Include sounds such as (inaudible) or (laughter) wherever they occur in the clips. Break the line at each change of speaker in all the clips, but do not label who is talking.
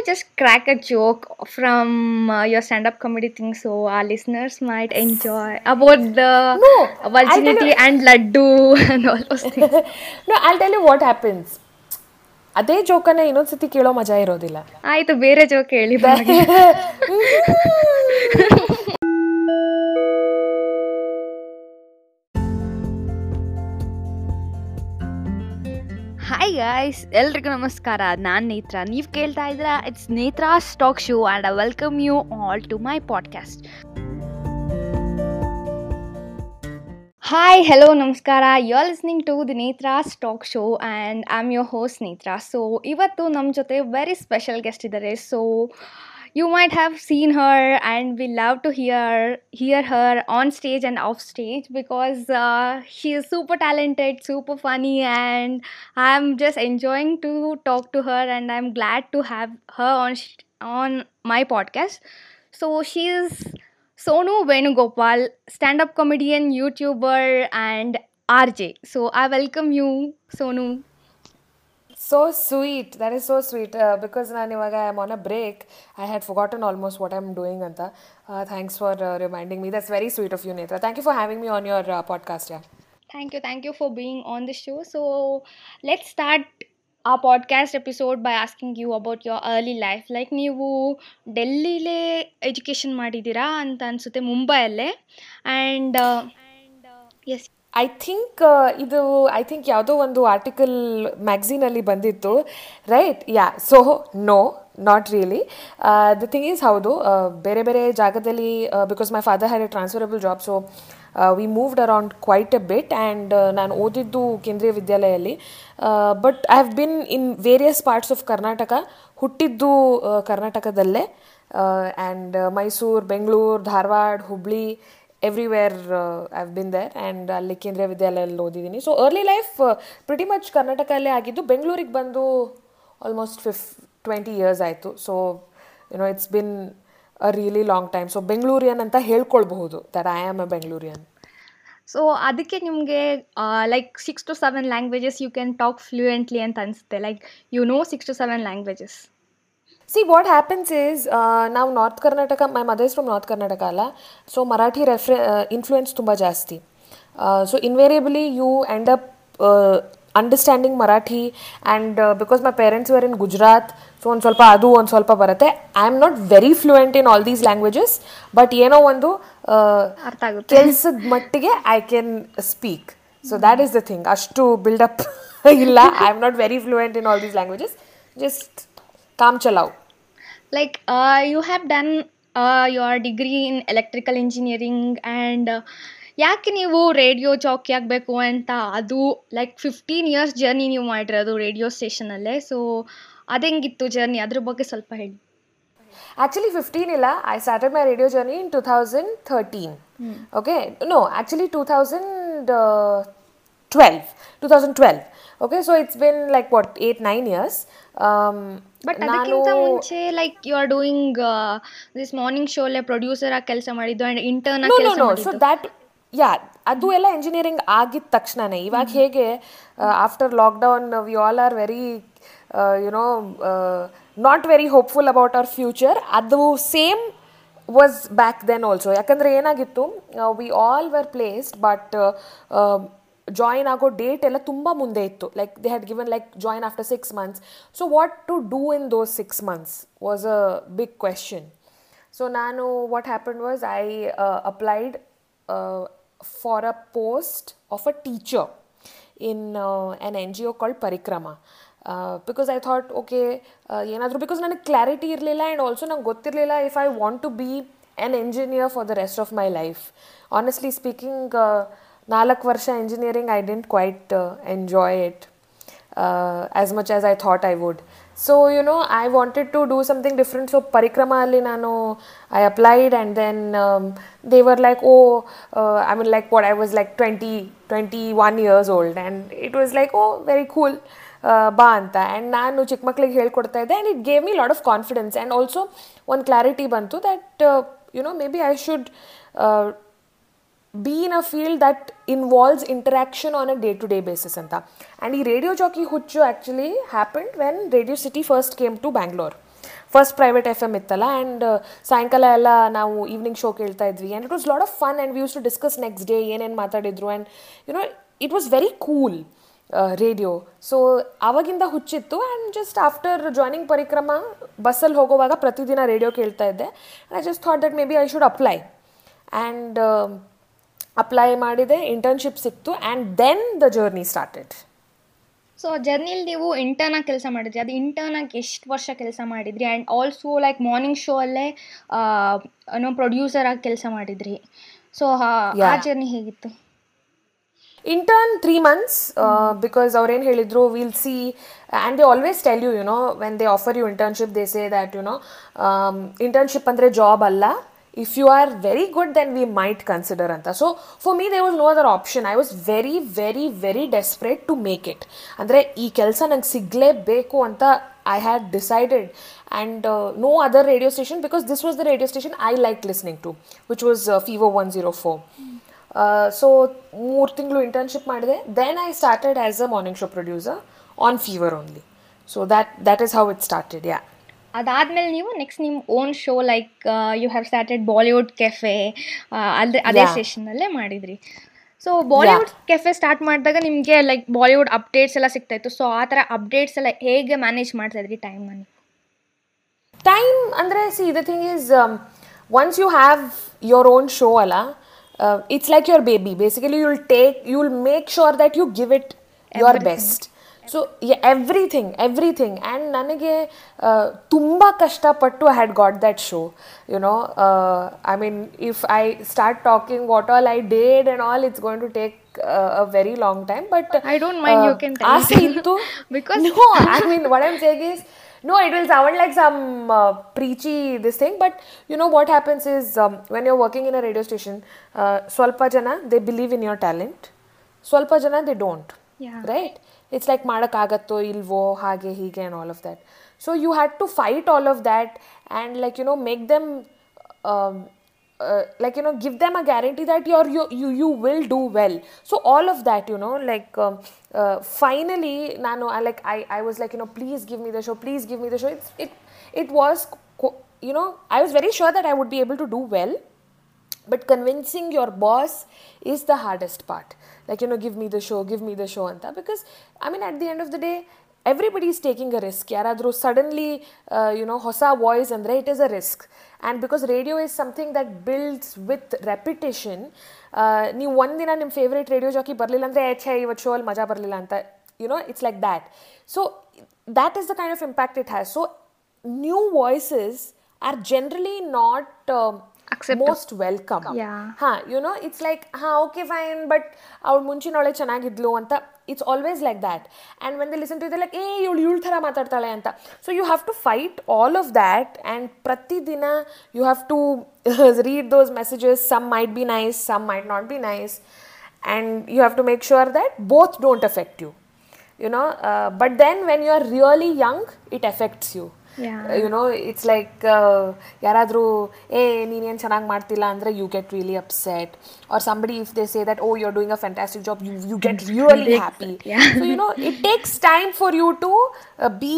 just crack a joke from uh, your stand-up comedy thing so our listeners might enjoy about the
No,
virginity and laddu (laughs) and all those things? (laughs)
No I tell you what happens ಅದೇ ಜೋಕನ್ನ ಇನ್ನೊಂದ್ಸತಿ ಕೇಳೋ ಮಜಾ ಇರೋದಿಲ್ಲ
ಆಯ್ತು ಬೇರೆ joke ಹೇಳಿ (laughs) guys ಎಲ್ರಿಗೂ ನಮಸ್ಕಾರ. ನಾನು ನೇತ್ರ. ನೀವು ಕೇಳ್ತಾ ಇದ್ದೀರಾ it's Netra talk show and I welcome you all to my podcast hi hello ನಮಸ್ಕಾರ. You are listening to the Netra talk show and I am your host Netra. So ಇವತ್ತು ನಮ್ಮ ಜೊತೆ ವೆರಿ ಸ್ಪೆಷಲ್ ಗೆಸ್ಟ್ ಇದ್ದಾರೆ. So you might have seen her and we love to hear hear her on stage and off stage because uh, she is super talented super funny and i'm just enjoying to talk to her and i'm glad to have her on on my podcast. So she is sonu venugopal stand up comedian youtuber and rj so i welcome you sonu
so sweet that is so sweet because ನಾನು ಇವಾಗ I am on a break I had forgotten almost what I am doing ಅಂತ thanks for reminding me that's very sweet of you Netra thank you for having me on your podcast yeah
Thank you. Thank you for being on the show. So, let's start ಆ podcast episode by asking you about your early life. Like ನೀವು ಡೆಲ್ಲಿಲೇ education ಮಾಡಿದ್ದೀರಾ ಅಂತ ಅನಿಸುತ್ತೆ ಮುಂಬೈಯಲ್ಲೇ and yes
I think ಇದು I think ಯಾವುದೋ ಒಂದು ಆರ್ಟಿಕಲ್ ಮ್ಯಾಗ್ಝೀನಲ್ಲಿ ಬಂದಿತ್ತು. Right yeah so no not really the thing is ಹೌದು uh, ಬೇರೆ ಬೇರೆ ಜಾಗದಲ್ಲಿ because my father had a transferable job so we moved around quite a bit and ನಾನು ಓದಿದ್ದು ಕೇಂದ್ರೀಯ ವಿದ್ಯಾಲಯಲ್ಲಿ. But I have been in various parts of Karnataka ಹುಟ್ಟಿದ್ದು uh, ಕರ್ನಾಟಕದಲ್ಲೇ and Mysuru Bengaluru Dharwad Hubli everywhere I've been there and ಅಲ್ಲಿ ಕೇಂದ್ರೀಯ ವಿದ್ಯಾಲಯಲ್ಲಿ ಓದಿದ್ದೀನಿ. So early life pretty much ಕರ್ನಾಟಕಲ್ಲೇ ಆಗಿದ್ದು ಬೆಂಗಳೂರಿಗೆ ಬಂದು ಆಲ್ಮೋಸ್ಟ್ ಫಿಫ್ ಟ್ವೆಂಟಿ ಇಯರ್ಸ್ ಆಯಿತು. So you know it's been a really long time so Bangalorean ಅಂತ ಹೇಳ್ಕೊಳ್ಬಹುದು that I am a Bangalorean
so ಅದಕ್ಕೆ ನಿಮಗೆ like six to seven languages you can talk fluently ಅಂತ ಅನಿಸುತ್ತೆ. Like you know six to seven languages
see what happens is ನಾವು north Karnataka my mother's from north Karnataka ಅಲ್ಲ so Marathi ರೆಫ್ರೆ influence ತುಂಬ ಜಾಸ್ತಿ so invariably you end up understanding Marathi and because my parents were in Gujarat so ಒಂದು ಸ್ವಲ್ಪ ಅದು ಒಂದು ಸ್ವಲ್ಪ ಬರುತ್ತೆ. I am not very fluent in all these languages but ಏನೋ ಒಂದು
ಆಗುತ್ತೆ.
ಕೆಲ್ಸದ ಮಟ್ಟಿಗೆ I can speak so that is the thing ಅಷ್ಟು ಬಿಲ್ಡಪ್ (laughs) ಇಲ್ಲ. I am not very fluent in all these languages just com ಚಲಾವ್
like uh, you have done uh, your degree in electrical engineering and uh, ಯಾಕೆ ನೀವು radio Jackie ಆಗಬೇಕು ಅಂತ ಅದು like fifteen years journey ನೀವು ಮಾಡಿರೋದು ರೇಡಿಯೋ ಸ್ಟೇಷನಲ್ಲೇ ಸೊ ಅದೆಂಗಿತ್ತು ಜರ್ನಿ ಅದ್ರ ಬಗ್ಗೆ ಸ್ವಲ್ಪ ಹೇಳಿ
Actually, 15 illa, I started my radio journey in 2013. Okay, no, actually 2012. 2012. Okay, so it's been like what, 8, 9 years. Um,
but ಅದಕ್ಕಿಂತ ಮುಂಚೆ like you are doing this morning ಲೇ ಪ್ರೊಡ್ಯೂಸರ್ ಆಗಿ ಕೆಲಸ ಮಾಡಿದ್ದು ಅಂಡ್ ಇಂಟರ್ನ್ ಆಗಿ ಕೆಲಸ ಮಾಡಿದ್ದು.
that, yeah, ಅದು ಎಲ್ಲ ಇಂಜಿನಿಯರಿಂಗ್ ಆಗಿದ ತಕ್ಷಣನೇ. ಇವಾಗ ಹೇಗೆ after lockdown we all are very you know not very hopeful about our future ಅದು same was back then also ಯಾಕಂದರೆ ಏನಾಗಿತ್ತು we all were placed but join ಆಗೋ ಡೇಟ್ ಎಲ್ಲ ತುಂಬ ಮುಂದೆ ಇತ್ತು like they had given like join after six months so what to do in those six months was a big question so ನಾನು what happen was I applied for a post of a teacher in uh, an NGO called Parikrama. Uh, because I thought, okay, ಏನಾದರೂ because ನನಗೆ clarity ಇರಲಿಲ್ಲ and also ನಂಗೆ ಗೊತ್ತಿರಲಿಲ್ಲ if I want to be an engineer for the rest of my life honestly speaking ನಾಲ್ಕು ವರ್ಷ engineering I didn't quite enjoy it as much as I thought I would so you know I wanted to do something different so Parikrama ಅಲ್ಲಿ ನಾನು I applied and then they were like oh I mean like what I was like twenty twenty one years old and it was like oh very cool ಬಾ ಅಂತ and ನಾನು ಚಿಕ್ಕ ಮಕ್ಳಿಗೆ ಹೇಳ್ಕೊಡ್ತಾ ಇದ್ದೆ and it gave me lot of confidence and also ಒಂದು clarity ಬಂತು that you know maybe I should be in a field that involves interaction on a day to day basis ಅಂತ. And ಈ radio jockey ಹುಚ್ಚು actually happened when Radio City first came to Bangalore first private F M ಇತ್ತಲ್ಲ and ಸಾಯಂಕಾಲ ಎಲ್ಲ ನಾವು evening show ಕೇಳ್ತಾ ಇದ್ವಿ. And it was lot of fun and we used to discuss next day ಏನೇನು ಮಾತಾಡಿದ್ರು. And you know it was very cool radio so ಆವಾಗಿಂದ ಹುಚ್ಚಿತ್ತು and just after joining Parikrama, ಬಸ್ಸಲ್ಲಿ ಹೋಗೋವಾಗ ಪ್ರತಿದಿನ ರೇಡಿಯೋ ಕೇಳ್ತಾ ಇದ್ದೆ. I just thought that maybe I should apply and apply ಮಾಡಿದೆ internship ಸಿಕ್ತು and then the journey started
so ಜರ್ನಿಲಿ ನೀವು intern ಆಗಿ ಕೆಲಸ ಮಾಡಿದ್ರಿ. ಅದು ಇಂಟರ್ನ್ ಆಗಿ ಎಷ್ಟು ವರ್ಷ ಕೆಲಸ ಮಾಡಿದ್ರಿ? And also like morning show ಅಲ್ಲೇ ಏನೋ ಪ್ರೊಡ್ಯೂಸರ್ ಆಗಿ ಕೆಲಸ ಮಾಡಿದ್ರಿ. ಸೊ ಆ ಜರ್ನಿ ಹೇಗಿತ್ತು?
ಇಂಟರ್ನ್ ತ್ರೀ ಮಂತ್ಸ್ ಬಿಕಾಸ್ ಅವ್ರೇನು ಹೇಳಿದ್ರು will see and they always tell you you you know when they offer you internship they say that you know internship ಅಂದರೆ ಜಾಬ್ ಅಲ್ಲ. If you are very good then we might consider ಅಂತ so for me they was no other option I was very very very desperate to make it ಅಂದರೆ ಈ ಕೆಲಸ ನಂಗೆ ಸಿಗಲೇಬೇಕು ಅಂತ I had decided and no other radio station because this was the radio station I like listening to which was ಫೀವೋ one zero four so ಮೂರು ತಿಂಗಳು internship ಮಾಡಿದೆ then I started as a morning show producer on fever only so that that is how it started ಯಾ
ಅದಾದ್ಮೇಲೆ ನೀವು next ನಿಮ್ಮ own show like you have started Bollywood Cafe ಅದೇ ಅದೇ ಸ್ಟೇಷನ್ನಲ್ಲೇ ಮಾಡಿದ್ರಿ. So Bollywood cafe start ಮಾಡಿದಾಗ ನಿಮಗೆ like Bollywood updates ಎಲ್ಲ ಸಿಗ್ತಾ ಇತ್ತು. ಸೊ ಆ ಥರ ಅಪ್ಡೇಟ್ಸ್ ಎಲ್ಲ ಹೇಗೆ ಮ್ಯಾನೇಜ್ ಮಾಡ್ತಾ ಇದ್ರಿ ಟೈಮನ್ನು
ಟೈಮ್ ಅಂದರೆ see the thing is once you have your own show ಅಲ್ಲ it's like your baby basically you will take you will make sure that you give it your best so everything everything and ನನಗೆ ತುಂಬ ಕಷ್ಟಪಟ್ಟು I had got that show you know I mean if I start talking what all I did and all it's going to take a very long time but
I don't mind, you can tell.
ಆಸೆ ಇತ್ತು
Because-
no, I mean, what I'm saying is, no, it will sound like some uh, preachy this thing, but you know what happens is um, when you're working in a radio station, uh, swalpa jana they believe in your talent, swalpa jana they don't,
Yeah.
right? It's like ಮಾಡಕ್ಕಾಗತ್ತೋ ಇಲ್ವೋ ಹಾಗೆ ಹೀಗೆ and all of that. So you had to fight all of that and like you know make them. Um, uh, like you know give them a guarantee that you're you you, you will do well so all of that you know like um, uh, finally nano I like I, I was like you know please give me the show please give me the show it's, it it was co- you know I was very sure that I would be able to do well but convincing your boss is the hardest part like you know give me the show give me the show anta because i mean at the end of the day everybody is taking a risk ಯಾರಾದರೂ suddenly YONO ಹೊಸ voice ಅಂದರೆ it is a risk and because radio is something that builds with repetition ನೀವು ಒಂದಿನ ನಿಮ್ಮ favourite radio Jackie ಬರಲಿಲ್ಲ ಅಂದರೆ ಛೇ ಇವತ್ತು ಶೋ ಅಲ್ಲಿ ಮಜಾ ಬರಲಿಲ್ಲ ಅಂತ YONO it's like that so that is the kind of impact it has so new voices are generally not
Accepted.
Most welcome
Yeah.
ಹಾಂ ಯು ನೋ ಇಟ್ಸ್ ಲೈಕ್ ಹಾಂ ಓಕೆ ಫೈನ್ ಬಟ್ ಅವಳು ಮುಂಚಿನವಳೆ ಚೆನ್ನಾಗಿದ್ಲು ಅಂತ it's always like that and when the listen to ಇದೆ like ಏ ಇವಳು ಇವಳು ಥರ ಮಾತಾಡ್ತಾಳೆ ಅಂತ so you have to fight all of that and ಪ್ರತಿದಿನ you have to (laughs) read those messages some might be nice some might not be nice and you have to make sure that both don't effect you you know uh, but then when you are really young it affects you
Yeah.
You know it's like ಯಾರಾದರೂ ಏ ನೀನೇನು ಚೆನ್ನಾಗಿ ಮಾಡ್ತಿಲ್ಲ ಅಂದರೆ you get really upset or somebody if they say that oh you are doing a fantastic job you you get really happy
Yeah.
So you know it takes time for you to be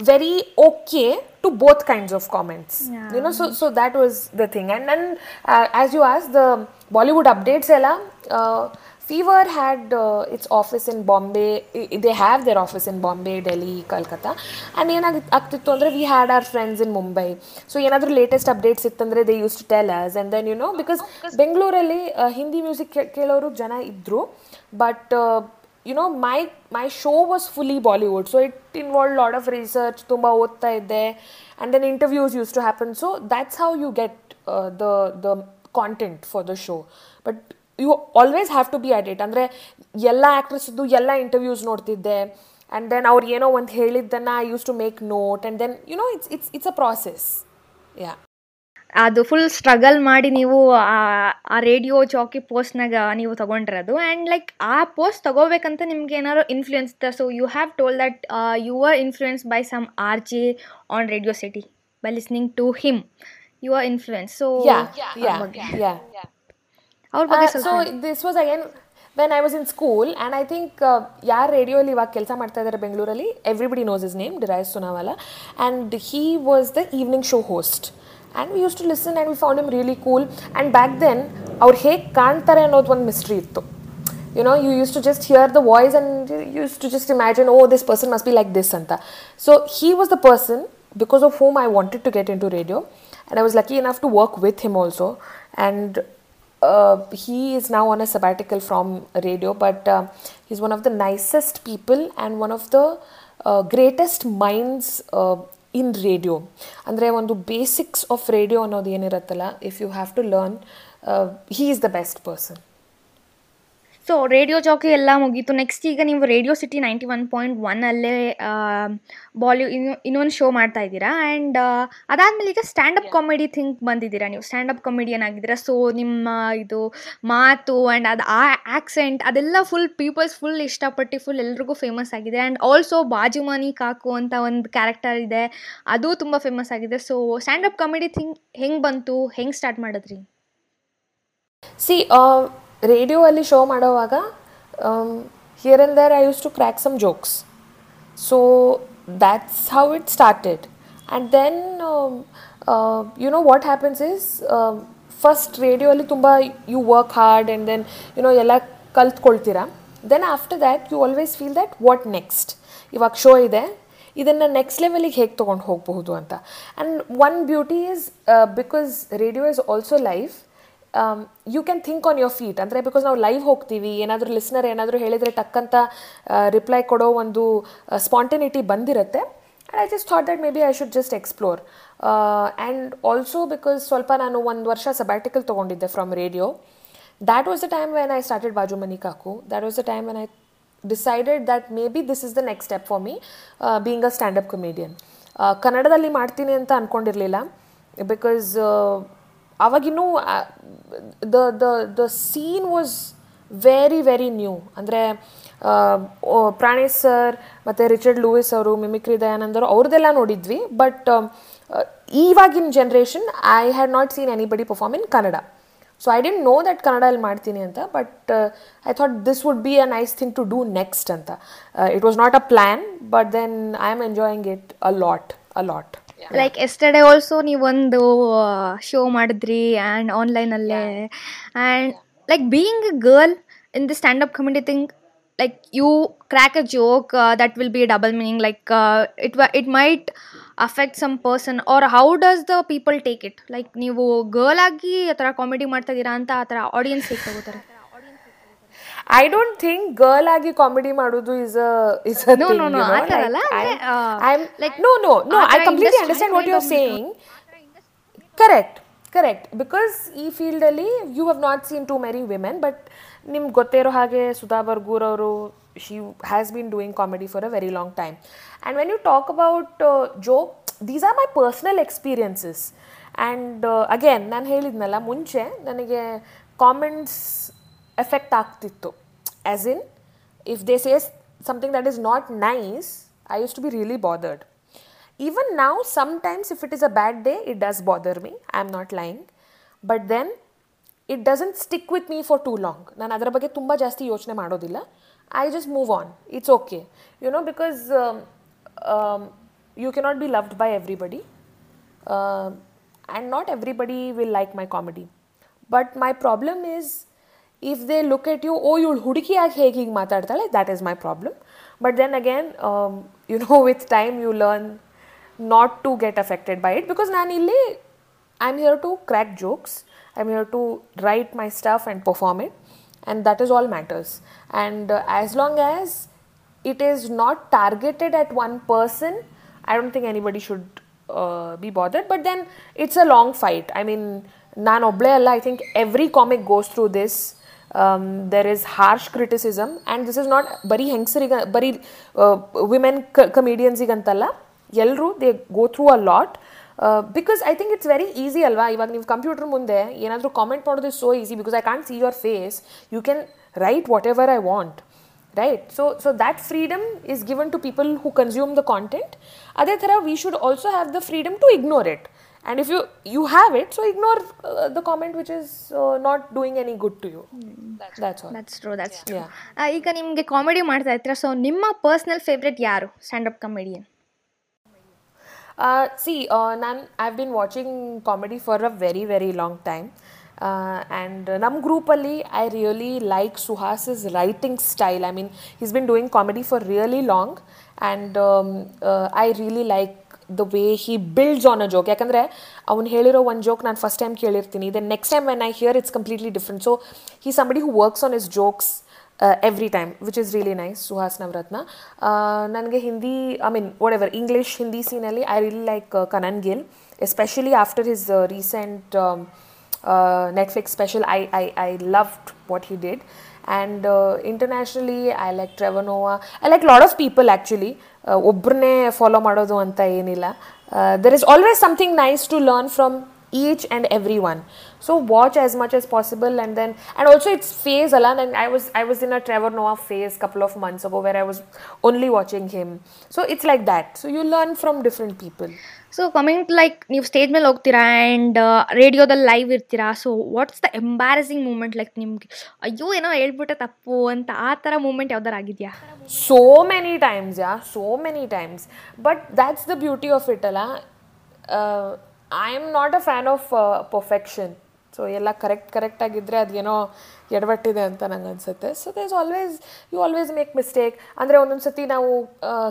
very okay to both kinds of comments
Yeah.
you know so so that was the thing and then uh, as you asked the bollywood updates ella uh, fever had uh, its office in bombay. I- they have their office in bombay delhi calcutta and ಏನಾಗಿ ಆಗ್ತಿತ್ತು ಅಂದರೆ we had our friends in Mumbai so ಏನಾದರೂ latest updates ಇತ್ತಂದರೆ they used to tell us and then you know because ಬೆಂಗಳೂರಲ್ಲಿ Hindi music ಕೇಳೋರು ಜನ ಇದ್ದರು but you know my my show was fully Bollywood so it involve lot of research ತುಂಬ ಓದ್ತಾ ಇದ್ದೆ and then interviews used to happen so that's how you get the the content for the show but you always have to be at it ಅಂದರೆ ಎಲ್ಲ ಆ್ಯಕ್ಟ್ರೆಸ್ದು ಎಲ್ಲ interviews ನೋಡ್ತಿದ್ದೆ. And then ಅವ್ರು ಏನೋ ಒಂದು ಹೇಳಿದ್ದನ್ನು I used to make note and then you know it's it's it's a process yeah
ಅದು full struggle ಮಾಡಿ ನೀವು ಆ- ರೇಡಿಯೋ ಜಾಕಿ ಪೋಸ್ಟ್ನಾಗ ನೀವು ತಗೊಂಡಿರೋದು. ಆ್ಯಂಡ್ ಲೈಕ್ ಆ ಪೋಸ್ಟ್ ತೊಗೋಬೇಕಂತ ನಿಮ್ಗೆ ಏನಾದ್ರು ಇನ್ಫ್ಲೂಯೆನ್ಸ್ ಇತ್ತ so you have told that you are influence by some R J on Radio City by listening to him you are influence so
yeah yeah yeah
ಅವ್ರ ಬಗ್ಗೆ
Uh,
ಸ್ವಲ್ಪ
so this was again when I was in school and I think ಯಾರು ರೇಡಿಯೋಲಿ ಇವಾಗ ಕೆಲಸ ಮಾಡ್ತಾ ಇದ್ದಾರೆ ಬೆಂಗಳೂರಲ್ಲಿ everybody knows his name Darius ಸುನಾವಾಲ and he was the evening show host and we use to listen and we found him really cool and back then ಅವ್ರು ಹೇಗೆ ಕಾಣ್ತಾರೆ ಅನ್ನೋದು ಒಂದು ಮಿಸ್ಟ್ರಿ ಇತ್ತು you know you used to just hear the voice and you used to just imagine oh this person must be like this anta so he was the person because of whom i wanted to get into radio and i was lucky enough to work with him also and uh, he is now on a sabbatical from radio but uh, he's one of the nicest people and one of the uh, greatest minds uh, in radio ಅಂದರೆ ಒಂದು basics of radio ಅನ್ನೋದು ಏನಿರುತ್ತಲ್ಲ if you have to learn he is the best person
So radio jockey ಎಲ್ಲ ಮುಗೀತು. Next ಈಗ ನೀವು Radio City ninety one point ಒನ್ನಲ್ಲೇ ಬಾಲಿ ಇನ್ನು ಇನ್ನೊಂದು ಶೋ ಮಾಡ್ತಾ ಇದ್ದೀರಾ? ಆ್ಯಂಡ್ ಅದಾದಮೇಲೆ ಈಗ ಸ್ಟ್ಯಾಂಡಪ್ ಕಾಮಿಡಿ ಥಿಂಕ್ ಬಂದಿದ್ದೀರಾ ನೀವು? ಸ್ಟ್ಯಾಂಡಪ್ ಕಾಮಿಡಿಯನ್ ಆಗಿದ್ದೀರಾ? ಸೊ ನಿಮ್ಮ ಇದು ಮಾತು ಆ್ಯಂಡ್ ಅದು ಆ ಆ್ಯಕ್ಸೆಂಟ್ ಅದೆಲ್ಲ ಫುಲ್ ಪೀಪಲ್ಸ್ ಫುಲ್ ಇಷ್ಟಪಟ್ಟು ಫುಲ್ ಎಲ್ರಿಗೂ ಫೇಮಸ್ ಆಗಿದೆ. ಆ್ಯಂಡ್ ಆಲ್ಸೋ ಬಾಜುಮಾನಿ ಕಾಕು ಅಂತ ಒಂದು ಕ್ಯಾರೆಕ್ಟರ್ ಇದೆ. ಅದು ತುಂಬ ಫೇಮಸ್ ಆಗಿದೆ. ಸೊ ಸ್ಟ್ಯಾಂಡಪ್ ಕಾಮಿಡಿ ಥಿಂಕ್ ಹೆಂಗೆ ಬಂತು? ಹೆಂಗೆ ಸ್ಟಾರ್ಟ್ ಮಾಡಿದ್ರಿ?
ಸಿ ರೇಡಿಯೋ ಅಲ್ಲಿ ಶೋ ಮಾಡೋವಾಗ here and there I used to crack some jokes so that's how it started and then you know what happens is first radio ತುಂಬ you work hard and then you know ಎಲ್ಲ ಕಲ್ತ್ಕೊಳ್ತೀರಾ? Then after that you always feel that what next ಇವಾಗ show ಇದೆ. ಇದನ್ನು next ಲೆವೆಲಿಗೆ ಹೇಗೆ ತೊಗೊಂಡು ಹೋಗಬಹುದು ಅಂತ. And one beauty is because radio is also life you can think on your feet ಅಂದರೆ ಬಿಕಾಸ್ ನಾವು ಲೈವ್ ಹೋಗ್ತೀವಿ, ಏನಾದರೂ ಲಿಸ್ನರ್ ಏನಾದರೂ ಹೇಳಿದರೆ ಟಕ್ಕಂತ ರಿಪ್ಲೈ ಕೊಡೋ ಒಂದು ಸ್ಪಾಂಟೆನಿಟಿ ಬಂದಿರುತ್ತೆ. And I just thought that maybe I should just explore and also because ಸ್ವಲ್ಪ ನಾನು ಒಂದು ವರ್ಷ ಸಬ್ಯಾಟಿಕಲ್ ತೊಗೊಂಡಿದ್ದೆ from radio that was the time when I started Baju Mani Kaku that was the time when I decided that maybe this is the next step for me being a stand up comedian ಕನ್ನಡದಲ್ಲಿ ಮಾಡ್ತೀನಿ ಅಂತ ಅಂದ್ಕೊಂಡಿರಲಿಲ್ಲ because ಅವಾಗಿನ್ನೂ the the the scene was very very new ಅಂದರೆ Pranesh sir ಮತ್ತು Richard Louis ಅವರು, mimicry ದಯಾನಂದರು ಅವ್ರದ್ದೆಲ್ಲ ನೋಡಿದ್ವಿ. ಬಟ್ ಈವಾಗಿನ generation I had not seen anybody perform in Kannada so I didn't know that ಕನ್ನಡಲ್ಲಿ ಮಾಡ್ತೀನಿ ಅಂತ. But I thought this would be a nice thing to do next ಅಂತ. It was not a plan but then I am enjoying it a lot a lot
like yesterday also ನೀವೊಂದು show ಮಾಡಿದ್ರಿ and ಆನ್ಲೈನಲ್ಲೇ and like being a girl in the stand up comedy thing like you crack a joke that will be a double meaning like it it might affect some person or how does the people take it like ನೀವು girl ಆಗಿ ಆ ಥರ comedy ಮಾಡ್ತಾ ಅಂತ ಆ ಥರ audience ಹೇಗೆ ತಗೋತಾರೆ?
ಐ ಡೋಂಟ್ ಥಿಂಕ್ ಗರ್ಲ್ ಆಗಿ ಕಾಮಿಡಿ ಮಾಡೋದು ಇಸ್ ಇಸ್
ಆ ಅಲ್ಲ.
ಲೈಕ್ ನೋ ನೋ ನೋ
ಆ
ಐ
ಥರ
completely
industry
understand what you
are.
Saying correct correct because ಈ ಫೀಲ್ಡಲ್ಲಿ you have not seen too many women but ನಿಮ್ಗೆ ಗೊತ್ತೇ ಇರೋ ಹಾಗೆ ಸುಧಾ ಬರ್ಗೂರ್ ಅವರು she has been doing comedy for a very long time and when you talk about joke these are my personal experiences and again ನಾನು ಹೇಳಿದ್ನಲ್ಲ ಮುಂಚೆ ನನಗೆ comments effect ಆಗ್ತಿತ್ತು. As in if they says something that is not nice I use to be really bothered even now sometimes if it is a bad day it does bother me i'm not lying but then it doesn't stick with me for too long ನಾನು ಅದರ ಬಗ್ಗೆ ತುಂಬ ಜಾಸ್ತಿ ಯೋಚನೆ ಮಾಡೋದಿಲ್ಲ I just move on it's okay you know because you cannot be loved by everybody and not everybody will like my comedy but my problem is if they look at U ಓ ಇವಳು ಹುಡುಗಿಯಾಗಿ ಹೇಗೆ ಹೀಗೆ ಮಾತಾಡ್ತಾಳೆ that is my problem but then again you know (laughs) with time you learn not to get affected by it because ನಾನು ಇಲ್ಲಿ I am here to crack jokes I am here to right my stuff and perform it and that is all matters and as long as it is not targeted at one person, I don't think anybody should uh, be bothered. But then it's a long fight. I mean, ನಾನು ಒಬ್ಳೆ ಅಲ್ಲ I think every comic goes through this there is harsh criticism and this is not ಬರೀ ಹೆಂಗಸರಿಗೆ ಬರೀ women ಕಮಿಡಿಯನ್ಸಿಗಂತಲ್ಲ ಎಲ್ಲರೂ they go through a lot because I think it's very easy ಅಲ್ವಾ ಇವಾಗ ನೀವು ಕಂಪ್ಯೂಟರ್ ಮುಂದೆ ಏನಾದರೂ ಕಾಮೆಂಟ್ ಮಾಡೋದು is so easy because I can't see your face you can write whatever I want right so so that freedom is given to people who consume the content ಅದೇ ಥರ we should also have the freedom to ignore it and if you you have it so ignore uh, the comment which is uh, not doing any good to you that's all
that's true that's true
Yeah.
ಈಗ ನಿಮಗೆ comedy ಮಾಡ್ತಾ ಇರ್ತೀರಾ so ನಿಮ್ಮ personal favourite ಯಾರು stand-up comedian
Uh, see, uh, nan, I've been watching comedy for a very, very long time. Uh, and uh, Nam Groupali, I really like Suhas's writing style. I mean, he's been doing comedy for really long, and um, uh, I really like the way he builds on a joke. ಯಾಕಂದರೆ ಅವ್ನು ಹೇಳಿರೋ ಒಂದು joke ನಾನು first time ಕೇಳಿರ್ತೀನಿ then next time when I hear it's completely different so he somebody who works on his jokes every time which is really nice Suhas Navaratna ನನಗೆ Hindi I mean whatever English Hindi ಸೀನಲ್ಲಿ I really like Kanan Gill especially after his recent Netflix special. I, I, I loved what he did. And uh, internationally, I like Trevor Noah. I like a lot of people actually. Uh, ಒಬ್ರನ್ನೇ follow ಮಾಡೋದು ಅಂತ ಏನಿಲ್ಲ there is always something nice to learn from each and every one so watch as much as possible and then and also it's phase alan and i was i was in a trevor noah phase couple of months ago where i was only watching him so it's like that so you learn from different people
so coming like ನೀವು stage ಮೇಲೆ ಹೋಗ್ತೀರಾ and ರೇಡಿಯೋದಲ್ಲಿ live ಇರ್ತೀರಾ so what's the embarrassing moment like ನಿಮ್ಗೆ ಅಯ್ಯೋ ಏನೋ ಹೇಳ್ಬಿಟ್ಟೆ ತಪ್ಪು ಅಂತ ಆ ಥರ ಮೂಮೆಂಟ್ ಯಾವ್ದಾರು ಆಗಿದೆಯಾ
so many times yeah so many times but that's the beauty of it ಅಲ್ಲ uh, am not a fan of perfection. So ಎಲ್ಲ ಕರೆಕ್ಟ್ ಕರೆಕ್ಟಾಗಿದ್ದರೆ ಅದೇನೋ ಎಡವಟ್ಟಿದೆ ಅಂತ ನಂಗೆ ಅನಿಸುತ್ತೆ. So does always you always make mistake ಅಂದರೆ ಒಂದೊಂದು ಸತಿ ನಾವು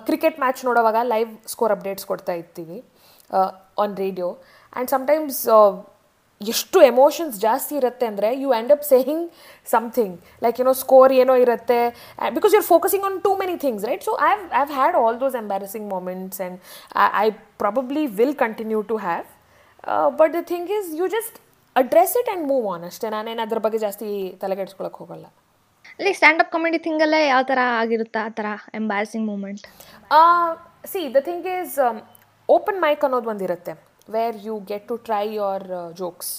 ಕ್ರಿಕೆಟ್ ಮ್ಯಾಚ್ ನೋಡೋವಾಗ ಲೈವ್ ಸ್ಕೋರ್ ಅಪ್ಡೇಟ್ಸ್ ಕೊಡ್ತಾ ಇರ್ತೀವಿ ಆನ್ ರೇಡಿಯೋ ಆ್ಯಂಡ್ ಸಮ್ಟೈಮ್ಸ್ ಎಷ್ಟು ಎಮೋಷನ್ಸ್ ಜಾಸ್ತಿ ಇರುತ್ತೆ ಅಂದರೆ you end up saying something like ಏನೋ ಸ್ಕೋರ್ ಏನೋ ಇರುತ್ತೆ. Because you are focusing on too many things right so I I have had all those embarrassing moments and I probably will continue to have but the thing is you just address it and move on ಅಷ್ಟೇ. ನಾನೇನು ಅದ್ರ ಬಗ್ಗೆ ಜಾಸ್ತಿ ತಲೆಗೆಡ್ಸ್ಕೊಳಕ್ಕೆ ಹೋಗಲ್ಲ.
Like up comedy ಥಿಂಗಲ್ಲೇ ಯಾವ ಥರ ಆಗಿರುತ್ತೆ ಆ ಥರ embarrassing moment
see the thing is open mic ಅನ್ನೋದು ಒಂದಿರುತ್ತೆ where you get to try your jokes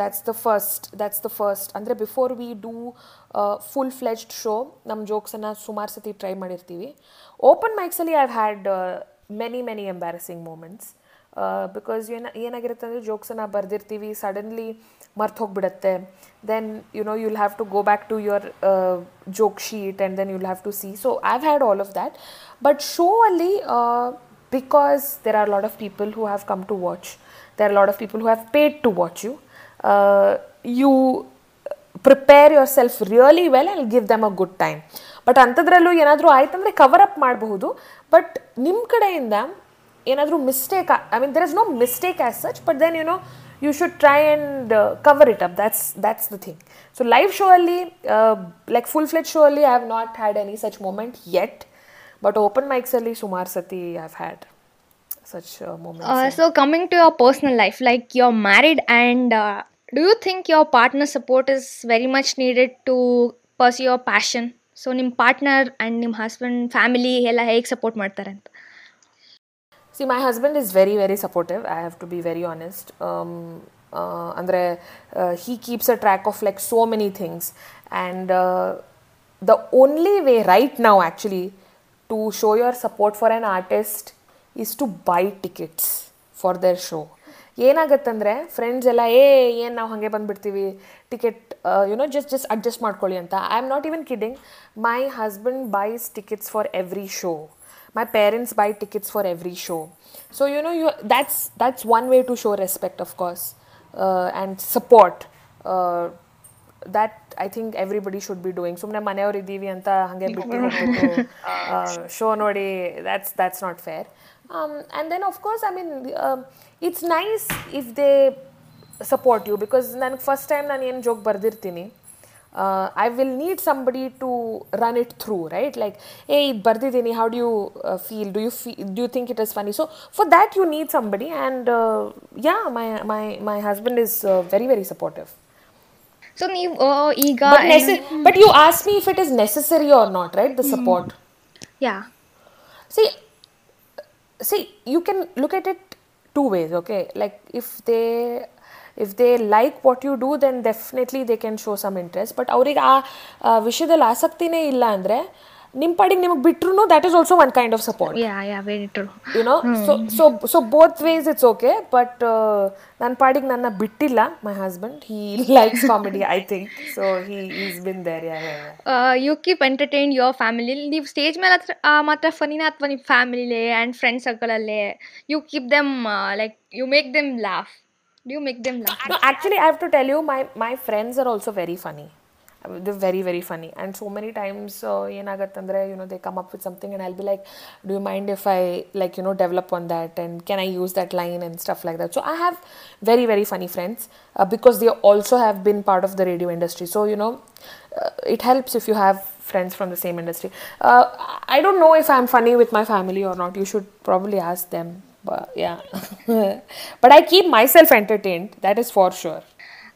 that's the first that's the first ಅಂದರೆ before we do full fledged show ನಮ್ಮ ಜೋಕ್ಸನ್ನು ಸುಮಾರು ಸತಿ ಟ್ರೈ ಮಾಡಿರ್ತೀವಿ. Open ಮೈಕ್ಸಲ್ಲಿ I had many many embarrassing moments because ಏನ, ಏನಾಗಿರುತ್ತೆ ಅಂದರೆ ಜೋಕ್ಸನ್ನು ಬರೆದಿರ್ತೀವಿ ಸಡನ್ಲಿ ಮರ್ತು ಹೋಗಿಬಿಡತ್ತೆ. Then you know you'll have to go back to your joke sheet and then you'll have to see so I had all of that but show ಅಲ್ಲಿ because there are lot of people who have come to watch there are lot of people who have paid to watch you you prepare yourself really well and give them a good time but ಅಂಥದ್ರಲ್ಲೂ ಏನಾದರೂ ಆಯ್ತಂದರೆ cover up ಮಾಡಬಹುದು. But ನಿಮ್ಮ ಕಡೆಯಿಂದ ಏನಾದರೂ mistake I mean there is no mistake as such but then you know you should try and cover it up that's that's the thing so live show ಅಲ್ಲಿ like full fledged show ಅಲ್ಲಿ I have not had any such moment yet but open ಮೈಕ್ಸಲ್ಲಿ ಸುಮಾರು ಸತಿ I have had such uh, moments.
So coming to your personal life like you are married and do you think your partner support is very much needed to purse your passion so ನಿಮ್ಮ partner and ನಿಮ್ಮ husband family ಎಲ್ಲ ಹೇಗೆ support ಮಾಡ್ತಾರೆ ಅಂತ
See, my husband is very, very supportive. I have to be very honest. Um, uh, andre, uh, he keeps a track of like so many things, and uh, the only way right now actually to show your support for an artist is to buy tickets for their show. ಏನಾಗತ್ತಂದರೆ friends ಎಲ್ಲ ಏ ಏನು ನಾವು ಹಾಗೆ ಬಂದುಬಿಡ್ತೀವಿ? Ticket you know just just adjust ಮಾಡ್ಕೊಳ್ಳಿ ಅಂತ. I am not even kidding my husband buys tickets for every show my parents buy tickets for every show so you know you that's that's one way to show respect of course and support that I think everybody should be doing ಸುಮ್ಮನೆ ಮನೆಯವ್ರು ಇದ್ದೀವಿ ಅಂತ ಹಾಗೆ ಬಿಟ್ಟು show ನೋಡಿ that's that's not fair um, and then of course i mean um, it's nice if they support you because ನನಗೆ first time ನಾನು ಏನು joke ಬರೆದಿರ್ತೀನಿ uh, I will need somebody to run it through, right? Like, hey, bardidini, how do you uh, feel? Do you feel? Do you think it is funny? So for that, you need somebody, and uh, yeah, my my my husband is uh, very very supportive.
So ನೀವು ಈಗ
But, nece- but you ask me if it is necessary or not, right? The support.
Yeah
See, see, you can look at it two ways, okay? Like if they if they like what you do, then definitely they can show some interest. But ಅವ್ರಿಗೆ ಆ ಆ ವಿಷಯದಲ್ಲಿ ಆಸಕ್ತಿನೇ ಇಲ್ಲ ಅಂದರೆ ನಿಮ್ಮ ಪಾಡಿಗೆ ನಿಮಗೆ ಬಿಟ್ರು that is also one kind of support
yeah yeah very true
you know so so so both ways it's okay but ನನ್ನ ಪಾಡಿಗೆ ನನ್ನ ಬಿಟ್ಟಿಲ್ಲ my husband he likes comedy I think so he is been there
you keep entertain your family ನೀವು stage ಮೇಲೆ ಹತ್ರ ಮಾತ್ರ ಫನಿನ ಅಥವಾ ನಿಮ್ಮ ಫ್ಯಾಮಿಲಿಲೇ and friend ಸರ್ಕಲಲ್ಲೇ you keep them like you make them laugh you make them
laugh actually I have to tell you my my friends are also very very funny. Uh, they're very very funny. And so many times uh, you know they come up with something and i'll be like do you mind if i like you know develop on that? And can i use that line and stuff like that? So i have very very funny friends uh, because they also have been part of the radio industry. So you know uh, it helps if you have friends from the same industry. Uh, i don't know if i'm funny with my family or not. You should probably ask them. But yeah. (laughs) But i keep myself entertained. That is for sure.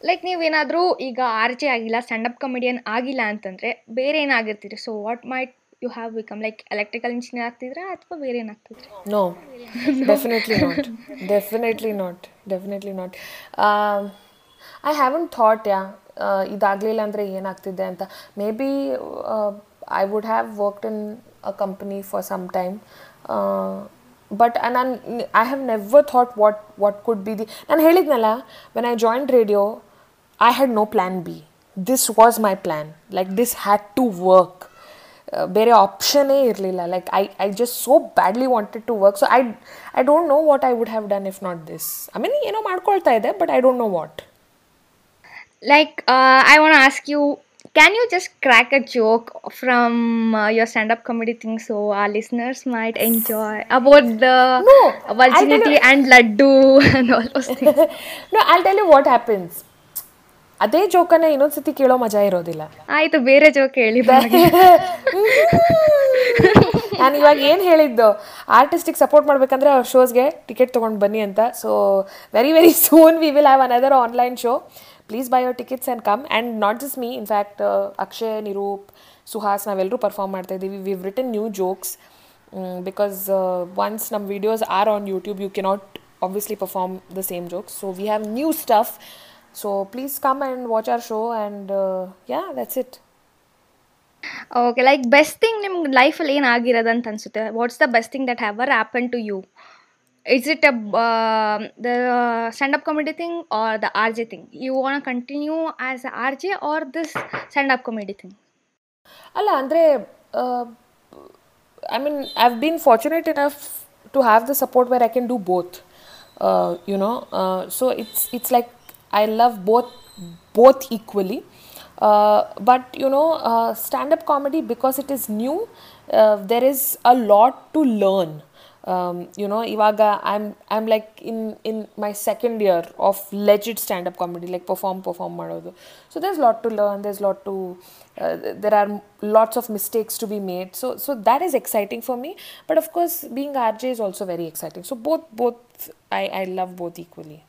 Like ನೀವೇನಾದರೂ ಈಗ R J ಆಗಿಲ್ಲ up comedian ಆಗಿಲ್ಲ ಅಂತಂದರೆ ಬೇರೆ ಏನಾಗಿರ್ತೀರಿ? So what might you have become like electrical engineer ಆಗ್ತಿದ್ರಾ ಅಥವಾ ಬೇರೆ ಏನಾಗ್ತಿದ್ರಿ
no definitely not definitely not definitely not I haven't thought yeah ಇದಾಗಲಿಲ್ಲ ಅಂದರೆ ಏನಾಗ್ತಿದೆ ಅಂತ. Maybe I would have worked in a company for some time but ನಾನು I have never thought what what could be the ನಾನು ಹೇಳಿದ್ನಲ್ಲ when I joined radio I had no plan B this was my plan like this had to work ಬೇರೆ ಆಪ್ಷನೇ ಇರಲಿಲ್ಲ like I I just so badly wanted to work so I I don't know what I would have done if not this I mean ಏನೋ ಮಾಡ್ಕೊಳ್ತಾ ಇದೆ but I don't know what
Like, uh, I want to ask you, can you just crack a joke from uh, your stand-up comedy thing so our listeners might enjoy about the
No,
virginity and laddu and all those things?
No I tell you what happens ಅದೇ ಜೋಕನ್ನ ಇನ್ನೊಂದ್ಸತಿ ಕೇಳೋ ಮಜಾ ಇರೋದಿಲ್ಲ.
ಆಯ್ತು ಬೇರೆ joke ಹೇಳಿ (laughs)
ನಾನು ಇವಾಗ ಏನು ಹೇಳಿದ್ದು? ಆರ್ಟಿಸ್ಟಿಗೆ ಸಪೋರ್ಟ್ ಮಾಡಬೇಕಂದ್ರೆ ಅವ್ರ ಶೋಸ್ಗೆ ಟಿಕೆಟ್ ತೊಗೊಂಡು ಬನ್ನಿ ಅಂತ. So very very soon we will have another online show please buy your tickets and come and not just me in fact Akshay Niroop Suhas ನಾವೆಲ್ಲರೂ ಪರ್ಫಾರ್ಮ್ ಮಾಡ್ತಾ ಇದ್ದೀವಿ. We written new jokes because once ನಮ್ಮ videos are on YouTube you cannot obviously perform the same jokes so we have new stuff. So please come and watch our show and uh, yeah, that's it.
Okay like best thing ನಿಮ್ಗೆ ಲೈಫಲ್ಲಿ ಏನಾಗಿರೋದು ಅಂತ ಅನ್ಸುತ್ತೆ what's the best thing that ಹ್ಯಾವರ್ happen to you is it a the stand up comedy thing are the R J thing you want continue as R J R this stand up comedy thing
ಅಲ್ಲ ಅಂದರೆ I mean I've bean fortunate enough to have the support where I can do both you know so it's it's like I love both both equally. Uh, but you know, uh, stand up comedy because it is new, uh, there is a lot to learn. Um, you know, Iwaga, I'm I'm like in in my second year of legit stand up comedy, like perform perform madodu. So there's a lot to learn. There's a lot to uh, there are lots of mistakes to be made. So so that is exciting for me. But of course, being RJ is also very exciting. So both both I I love both equally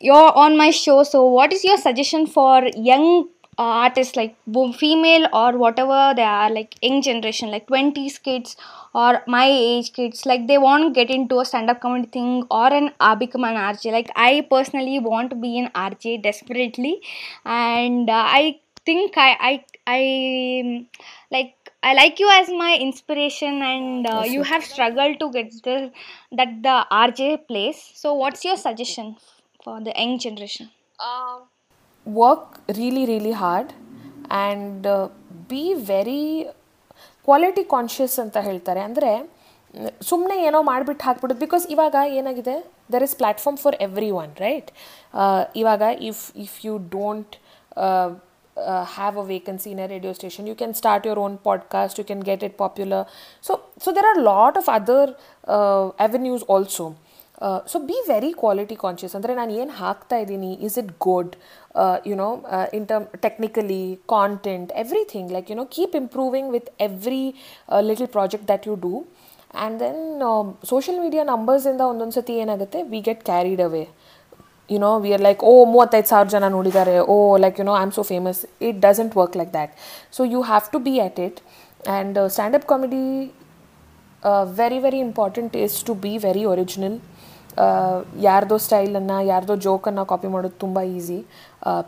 you're on my show so what is your suggestion for young uh, artists like boom female or whatever they are like young generation like 20s kids or my age kids? Like they want to get into a stand-up comedy thing or an uh, become an rj like i personally want to be an rj desperately. And uh, i think i i i like I like you as my inspiration, and uh, you have struggled to get the that the RJ place. So, what's your suggestion for the young generation?
Uh, work really, really hard and uh, be very quality conscious ಅಂತ ಹೇಳ್ತಾರೆ. ಅಂದರೆ ಸುಮ್ಮನೆ ಏನೋ ಮಾಡಿಬಿಟ್ಟು ಹಾಕ್ಬಿಡೋದು. Because ಇವಾಗ ಏನಾಗಿದೆ? There is platform for every one right ಇವಾಗ if if you don't have a vacancy in a radio station you can start your own podcast you can get it popular so so there are lot of other avenues also so be very quality conscious ಅಂದರೆ ನಾನು ಏನು ಹಾಕ್ತಾ ಇದ್ದೀನಿ is it good you know in term technically content everything like you know keep improving with every little project that you do and then social media ನಂಬರ್ಸಿಂದ ಒಂದೊಂದು ಸತಿ ಏನಾಗುತ್ತೆ we get carried away you know we are like oh ಮೂವತ್ತೈದು ಸಾವಿರ ಜನ ನೋಡಿದ್ದಾರೆ oh like you know I am so famous it doesn't work like that so you have to be at it and standup comedy very very important is to be very original ಯಾರ್ದೋ ಸ್ಟೈಲನ್ನು, ಯಾರ್ದೋ ಜೋಕನ್ನು copy ಮಾಡೋದು ತುಂಬ easy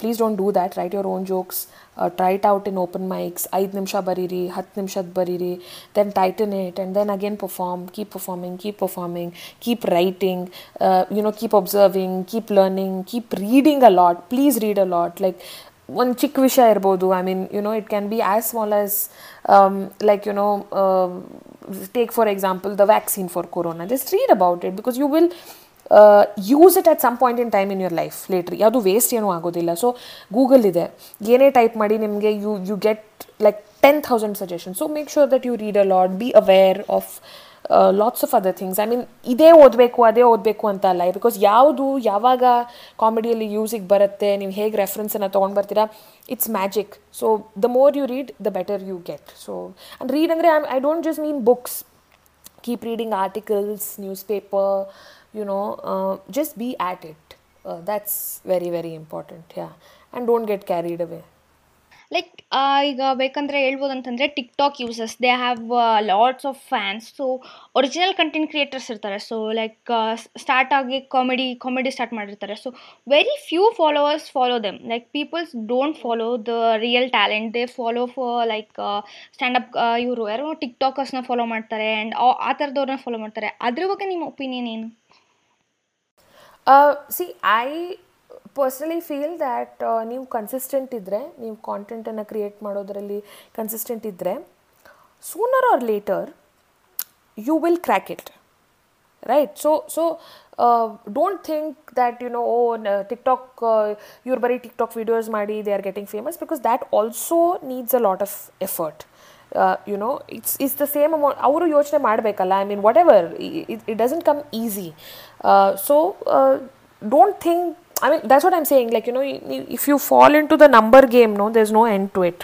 please don't do that write your own jokes try it out in open mics ಐದು ನಿಮಿಷ ಬರೀರಿ, ಹತ್ತು ನಿಮಿಷದ ಬರೀರಿ then tighten it and then again perform keep performing keep performing keep writing you know keep observing keep learning keep reading a lot please read a lot like ಒಂದು ಚಿಕ್ಕ ವಿಷಯ ಇರ್ಬೋದು. I mean you know it can be as small as like you know take for example the vaccine for corona just read about it because you will use it at some point in time in your life ಲೇಟ್ರಿ ಯಾವುದು waste ಏನೂ ಆಗೋದಿಲ್ಲ so Google ಇದೆ ಏನೇ type ಮಾಡಿ ನಿಮಗೆ you you get like ten thousand suggestion so make sure that you read a lot be aware of lots of other things I mean ಇದೇ ಓದಬೇಕು ಅದೇ ಓದಬೇಕು ಅಂತ ಅಲ್ಲ ಬಿಕಾಸ್ ಯಾವುದು ಯಾವಾಗ ಕಾಮಿಡಿಯಲ್ಲಿ ಯೂಸಿಗೆ ಬರುತ್ತೆ ನೀವು ಹೇಗೆ ರೆಫರೆನ್ಸನ್ನು ತೊಗೊಂಡು ಬರ್ತೀರಾ it's magic so the more you read the better you get so and read ಅಂದರೆ I don't just mean books keep reading articles newspaper you know uh, just be at it uh, that's very very important yeah and don't get carried away
like ಈಗ ಬೇಕಂದರೆ ಹೇಳ್ಬೋದು ಅಂತಂದರೆ TikTok uses they have lots of fans so original content creators ಇರ್ತಾರೆ so like start ಆಗಿ comedy comedy start ಮಾಡಿರ್ತಾರೆ. So very few followers follow them like peoples don't follow the real talent they follow for like standup ಇವರು. ಯಾರೋ ಟಿಕ್ ಟಾಕರ್ಸ್ನ follow ಮಾಡ್ತಾರೆ and ಆ ಥರದವ್ರನ್ನ ಫಾಲೋ ಮಾಡ್ತಾರೆ. ಅದ್ರ ಬಗ್ಗೆ ನಿಮ್ಮ ಒಪಿನಿಯನ್ ಏನು?
See I personally feel that ನೀವು ಕನ್ಸಿಸ್ಟೆಂಟ್ ಇದ್ದರೆ ನೀವು ಕಾಂಟೆಂಟನ್ನು ಕ್ರಿಯೇಟ್ ಮಾಡೋದರಲ್ಲಿ ಕನ್ಸಿಸ್ಟೆಂಟ್ ಇದ್ದರೆ sooner or later you will crack it right so so don't think that you know oh TikTok ಇವ್ರು ಬರೀ ಟಿಕ್ಟಾಕ್ ವೀಡಿಯೋಸ್ ಮಾಡಿ they are getting famous because that also needs a lot of effort you know it's it's the same amount ಅವರು ಯೋಚನೆ ಮಾಡಬೇಕಲ್ಲ I mean whatever it doesn't come easy so don't think I mean, that's what I'm saying. Like, you know, if you fall into the number game, no, there's no end to it.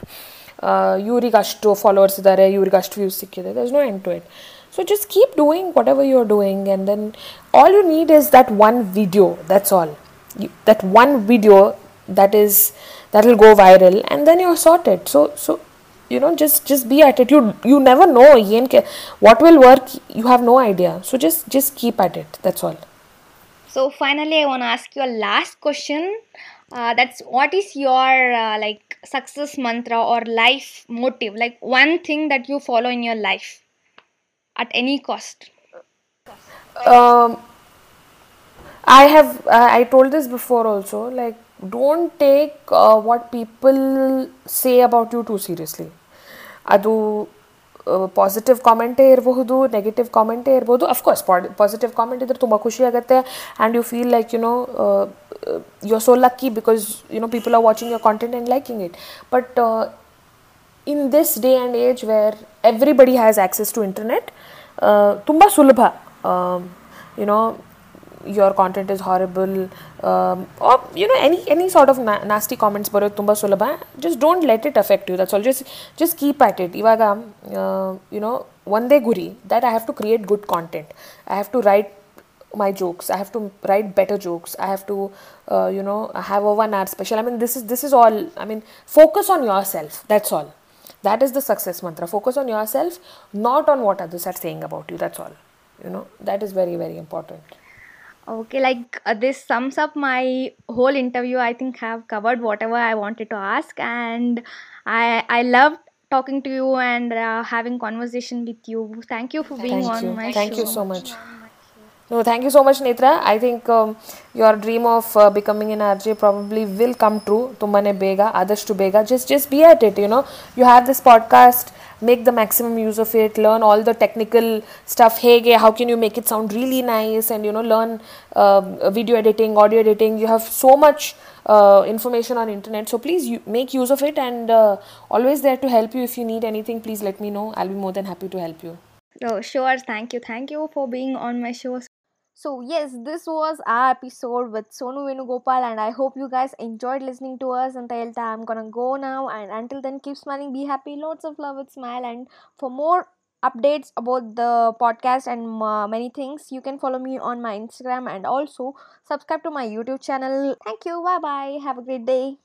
ಇವ್ರಿಗೆ ಅಷ್ಟು followers ಇದ್ದಾರೆ ಇವ್ರಿಗೆ ಅಷ್ಟು views ಸಿಕ್ಕಿದೆ ದರ್ಸ್ no end to it so just keep doing what ever you are doing and then all you need is that one video that's all that one video that is that will go viral and then you are sorted so so you know just just be at it you you never know yen what will work you have no idea so just just keep at it that's all
So finally, I want to ask you a last question. Uh, that's what is your uh, like success mantra or life motive? Like one thing that you follow in your life at any cost.
um, I have uh, I told this before also. Like, don't take uh, what people say about you too seriously. ಅದು positive ಕಾಮೆಂಟೇ ಇರಬಹುದು negative ಕಾಮೆಂಟೇ ಇರ್ಬೋದು of course positive comment ಇದ್ರೆ ತುಂಬ ಖುಷಿ ಆಗುತ್ತೆ and you feel like you know you are so lucky because you know people are watching your content and liking it but in this day and age where everybody has access to internet ತುಂಬ ಸುಲಭ you know your content is horrible um, or you know any any sort of na- nasty comments ಬರೋದು ತುಂಬ ಸುಲಭ just don't let it affect you that's all just just keep at it ಇವಾಗ you know ಒಂದೇ ಗುರಿ that I have to create good content I have to write my jokes i have to write better jokes i have to uh, you know have a one hour special i mean this is this is all i mean focus on yourself that's all that is the success mantra focus on yourself not on what others are saying about you that's all you know that is very very important
Okay, like uh, this sums up my whole interview. I think have covered whatever I wanted to ask, and I I loved talking to you and uh, having conversation with you. Thank you for being
thank
on
you
my
thank
show.
you so much no thank you so much netra i think um, your dream of uh, becoming an rj probably will come true tumbane bega adashtu bega just just be at it you know you have this podcast make the maximum use of it learn all the technical stuff hey how can you make it sound really nice and you know learn um, video editing audio editing you have so much uh, information on internet so please you make use of it and uh, always there to help you if you need anything please let me know i'll be more than happy to help you
Oh, sure. Thank you. Thank you for being on my show. So, yes, this was our episode with Sonu Venugopal, and I hope you guys enjoyed listening to us. Until I'm gonna go now, and until then, keep smiling, be happy, lots of love with smile. And for more updates about the podcast and uh, many things, you can follow me on my Instagram and also subscribe to my YouTube channel. Thank you. Bye bye. Have a great day.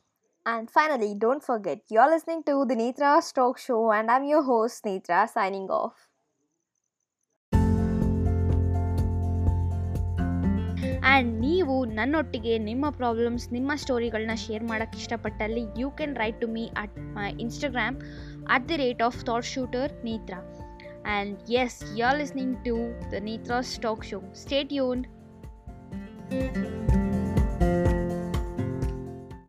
And finally, don't forget, you're listening to the Netra's Talk Show, and I'm your host, Netra, signing off. And ನೀವು ನನ್ನೊಟ್ಟಿಗೆ ನಿಮ್ಮ problems ನಿಮ್ಮ ಸ್ಟೋರಿಗಳನ್ನ share ಮಾಡೋಕ್ಕೆ ಇಷ್ಟಪಟ್ಟಲ್ಲಿ you can write to me at my Instagram at the rate of thought shooter Netra and S you are listening to the Netra's talk show stay ಯೂನ್